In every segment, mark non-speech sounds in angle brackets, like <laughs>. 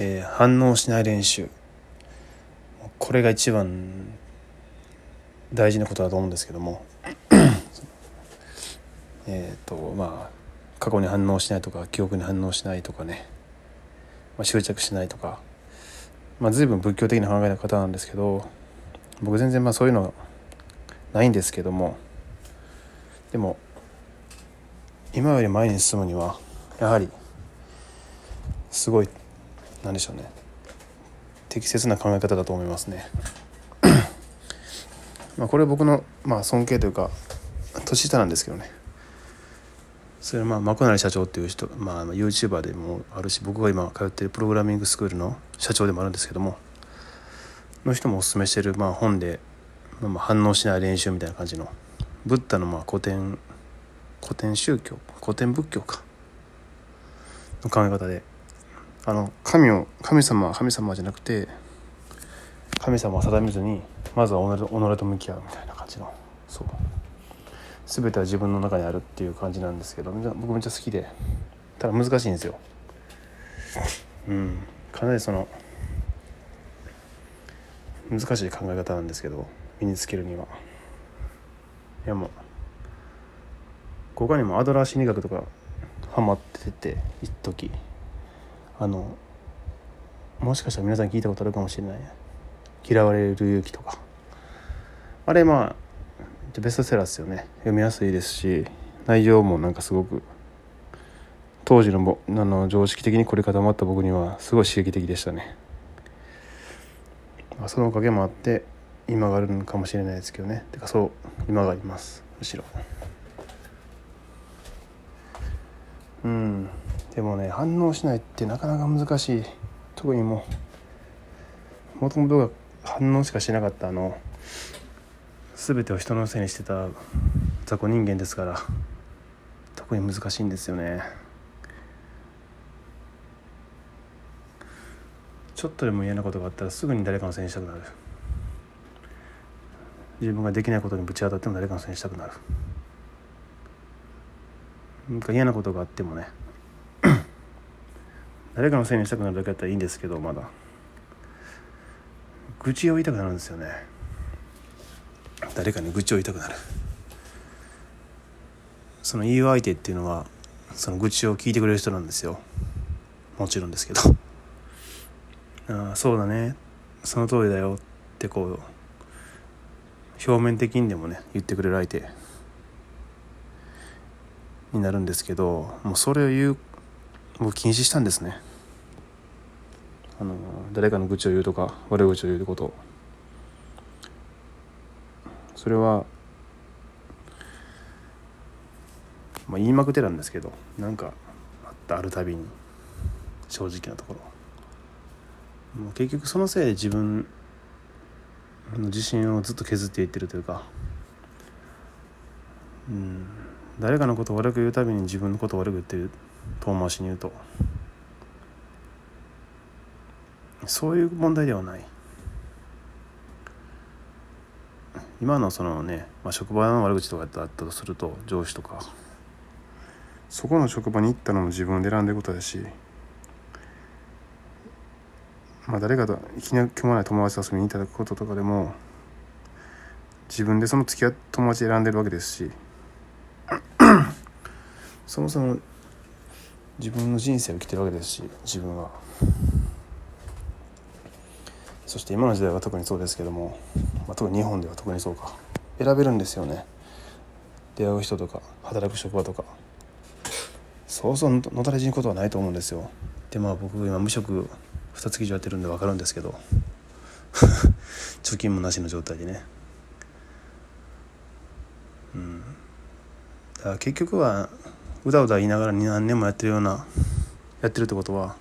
えー、反応しない練習。これが一番大事なことだと思うんですけども。<coughs> えっとまあ過去に反応しないとか記憶に反応しないとかね、まあ、執着しないとか、まあ、随分仏教的な考え方なんですけど僕全然まあそういうのないんですけども。でも今より前に進むにはやはりすごい何でしょうね。適切な考え方だと思いますね。<coughs> まあこれ僕の、まあ、尊敬というか年下なんですけどね。それはまあマコナリ社長っていう人、まあ、YouTuber でもあるし僕が今通ってるプログラミングスクールの社長でもあるんですけどもの人もおすすめしてる、まあ、本で、まあ、反応しない練習みたいな感じのブッダのまあ古典古典宗教古典仏教か。の考え方であの神を神様は神様じゃなくて神様を定めずにまずは己と向き合うみたいな感じの。そう。全ては自分の中にあるっていう感じなんですけど僕めっちゃ好きで。ただ難しいんですよ。うん。かなりその難しい考え方なんですけど身につけるには。いやもう他にもアドラー心理学とかハマってて一時。あのもしかしたら皆さん聞いたことあるかもしれない。嫌われる勇気とか。あれまあベストセラーですよね。読みやすいですし内容もなんかすごく当時のもあの常識的に凝り固まった僕にはすごい刺激的でしたね。そのおかげもあって今があるのかもしれないですけどね。てかそう今があります。むしろ。うん。でもね反応しないってなかなか難しい。特にもうもともとが反応しかしなかったあの全てを人のせいにしてた雑魚人間ですから特に難しいんですよね。ちょっとでも嫌なことがあったらすぐに誰かのせいにしたくなる。自分ができないことにぶち当たっても誰かのせいにしたくなる。なんか嫌なことがあってもね誰かのせいにしたくなるだけだったらいいんですけどまだ。愚痴を言いたくなるんですよね。誰かに愚痴を言いたくなる。その言い相手っていうのはその愚痴を聞いてくれる人なんですよ。もちろんですけど。ああそうだね。その通りだよってこう表面的にでもね言ってくれる相手になるんですけどもうそれを言うもう禁止したんですね。あの誰かの愚痴を言うとか悪口を言うこと。それは、まあ、言いまくってたんですけどなんかあったあるたびに正直なところ。もう結局そのせいで自分の自信をずっと削っていってるというかうん誰かのことを悪く言うたびに自分のことを悪く言ってる遠回しに言うとそういう問題ではない。今のそのね、まあ、職場の悪口とかだったとすると上司とか。そこの職場に行ったのも自分で選んでることだし。まあ誰かといきなり今日ない友達と遊びに行ったこととかでも自分でその付き合う友達選んでるわけですし。そもそも自分の人生を生きてるわけですし自分は。そして今の時代は特にそうですけども、まあ、特に日本では特にそうか。選べるんですよね。出会う人とか働く職場とか。そうそうのたれ死ぬことはないと思うんですよ。でまあ僕今無職二月以上やってるんで分かるんですけど。<laughs> 貯金もなしの状態でね。うん。だから結局はうだうだ言いながら何年もやってるようなやってるってことは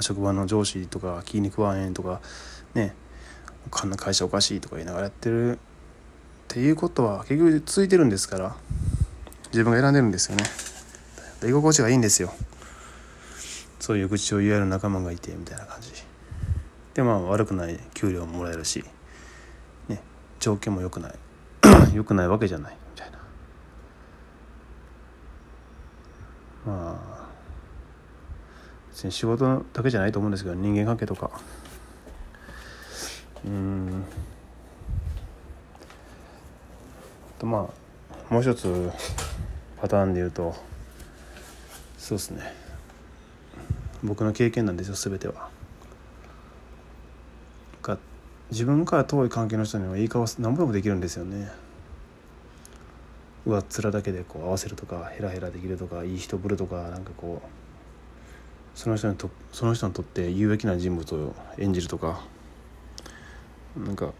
職場の上司とか気に食わへんとかねこんな会社おかしいとか言いながらやってるっていうことは結局続いてるんですから自分が選んでるんですよね。居心地がいいんですよ。そういう愚痴を言える仲間がいてみたいな感じ。でまあ悪くない給料ももらえるしね条件も良くない。<clears throat> 良くないわけじゃない。みたいな。まあ別に仕事だけじゃないと思うんですけど人間関係とか。うんとまあもう一つパターンで言うとそうですね僕の経験なんですよ全ては。が自分から遠い関係の人にはいい顔何ぼでもできるんですよね。上っ面だけでこう合わせるとかヘラヘラできるとかいい人ぶるとかなんかこうその人にとその人にとって有益な人物を演じるとかなんか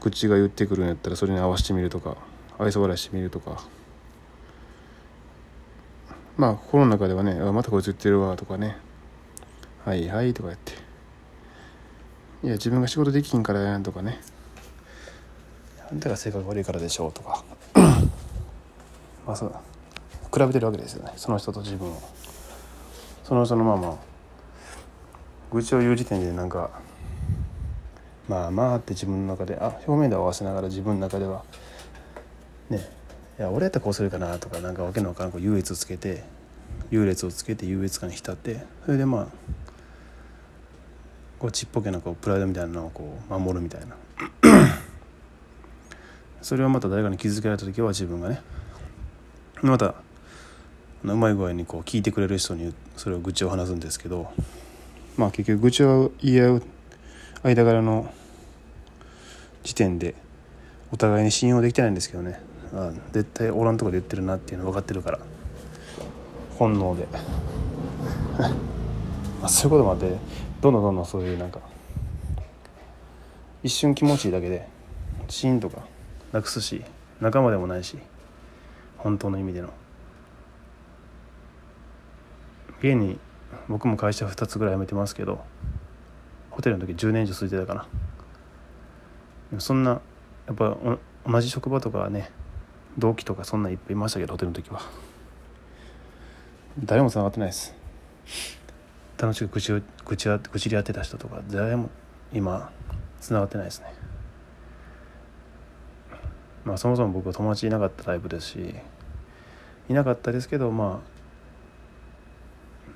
口が言ってくるんやったらそれに合わせてみるとか愛想笑いしてみるとか。まあ心の中ではね「またこいつ言ってるわ」とかね「はいはい」とか言って「いや自分が仕事できひんからやん」とかね「あんたが性格悪いからでしょ」うとか。<clears throat> まあそう比べてるわけですよね。その人と自分を。その人のまあまあ愚痴を言う時点でなんかまあまあって自分の中であ表面で合わせながら自分の中ではねいや俺やったらこうするかなとかなんかわけのわからんこう優越をつけて優劣をつけて優越感に浸ってそれでまあこうちっぽけなこうプライドみたいなのをこう守るみたいな。<clears throat> それをまた誰かに気づけられた時は自分がねまたうまい具合にこう聞いてくれる人にそれを愚痴を話すんですけどまあ結局愚痴を言い合う間柄の時点でお互いに信用できてないんですけどね。あ絶対おらんとこで言ってるなっていうの分かってるから。本能で。<laughs> まあそういうこともあってどんどんどんどんそういうなんか一瞬気持ちいいだけでシーンとかなくすし仲間でもないし本当の意味での。現に僕も会社2つぐらい辞めてますけどホテルの時10年以上続いてたかな。そんなやっぱ同じ職場とかはね同期とかそんないっぱいいましたけどホテルの時は。誰もつながってないです。楽しく口を口は口り合ってた人とか誰も今つながってないですね。まあそもそも僕は友達いなかったタイプですしいなかったですけどまあ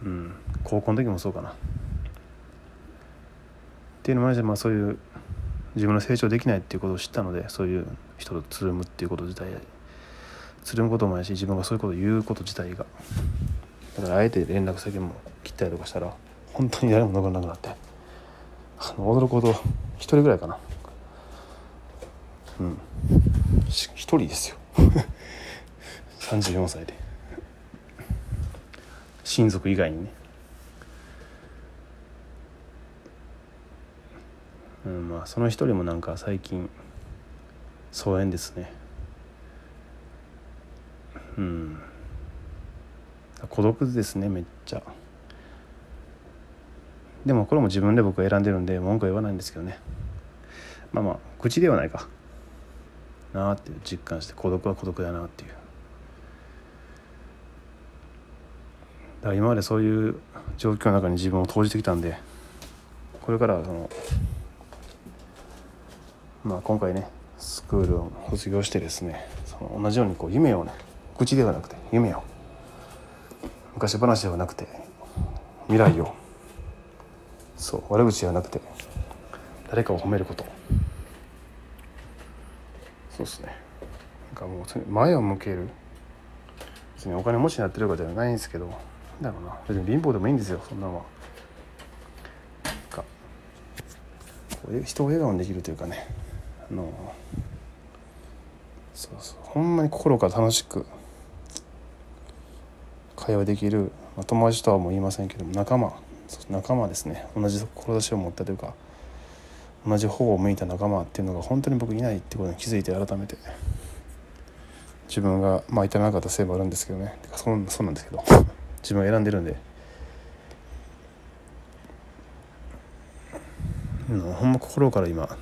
うん高校の時もそうかな。ていうのもありまあそういう自分の成長できないっていうことを知ったのでそういう人とつるむっていうこと自体つるむこともないし自分がそういうことを言うこと自体が。だからあえて連絡先も切ったりとかしたら本当に誰も残らなくなってあの驚くほど一人ぐらいかな。うん。一人ですよ。<laughs> 34歳で。親族以外にね。うんまあその一人もなんか最近疎遠ですね。うん。孤独ですねめっちゃ。でもこれも自分で僕選んでるんで文句は言わないんですけどね。まあまあ口ではないか。なあって実感して孤独は孤独だなっていう。だから今までそういう状況の中に自分を投じてきたんでこれからはそのまあ今回ねスクールを卒業してですねその同じようにこう夢をね愚痴ではなくて夢を昔話ではなくて未来をそう悪口ではなくて誰かを褒めること。そうですね。なんかもう前を向ける。別にお金持ちになってるわけではないんですけどなんだろうな。別に貧乏でもいいんですよそんなのは。か人を笑顔にできるというかね。のそうそうほんまに心から楽しく会話できる、まあ、友達とはもう言いませんけども仲間仲間ですね。同じ志を持ったというか同じ方を向いた仲間っていうのが本当に僕いないってことに気づいて改めて自分がまあ至らなかったせいもあるんですけどね。そうそうなんですけど <laughs> 自分は選んでるんで、うん、ほんま心から今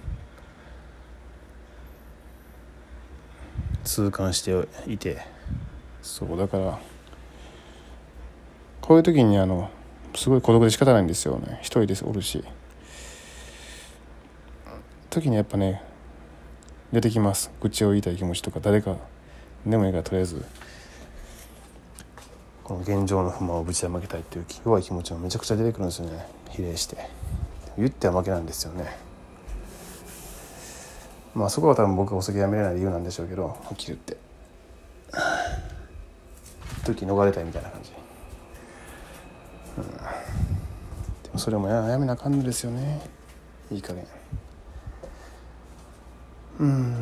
痛感していて。そうだからこういう時にあのすごい孤独で仕方ないんですよね。一人ですおるし。時にやっぱね出てきます。愚痴を言いたい気持ちとか誰かでもいいからとりあえず。この現状の不満をぶちまけたいっていう弱い気持ちもめちゃくちゃ出てくるんですよね。比例して。言っては負けなんですよねまあそこは多分僕がお酒やめれない理由なんでしょうけどはっきり言って。時逃れたいみたいな感じ、うん、でもそれもややめなあかんのですよね。いい加減。うん。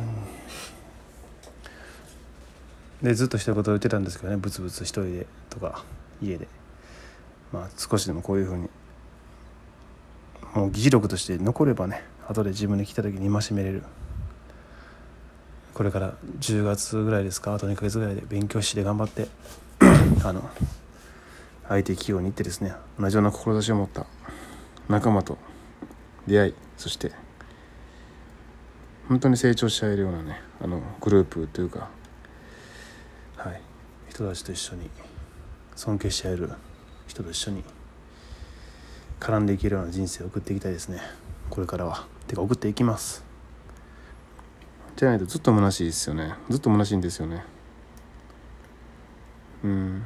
でずっと一言言ってたんですけどね。ブツブツ一人でとか家で。まあ少しでもこういうふうにもう議事録として残ればね後で自分で来た時に戒めれる。これから10月ぐらいですか？あと2ヶ月ぐらいで勉強して頑張って <clears throat> あの IT 企業に行ってですね同じような志を持った仲間と出会いそして本当に成長し合えるようなねあのグループというかはい人たちと一緒に尊敬し合える人と一緒に絡んでいけるような人生を送っていきたいですね。これからは。てか送っていきます。じゃないとずっと虚しいですよね。ずっと虚しいんですよね。うん。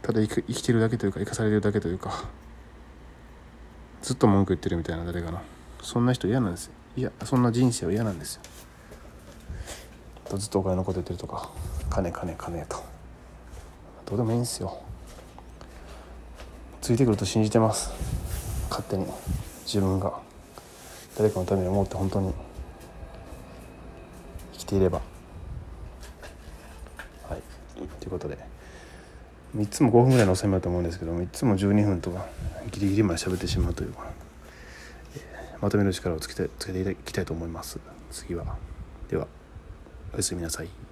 ただ生きてるだけというか生かされてるだけというか。ずっと文句言ってるみたいな誰かなそんな人嫌なんですよ。いやそんな人生は嫌なんですよ。ずっとお金のこと言ってるとか。金金金と。どうでもいいんですよ。ついてくると信じてます。勝手に。自分が。誰かのために思って本当に。ていれば。はい。ということで。3つも5分ぐらいの収めだと思うんですけどもいつも12分とかギリギリまで喋ってしまうというか、え、まとめる力をつけてつけていきたいと思います。次は。ではおやすみなさい。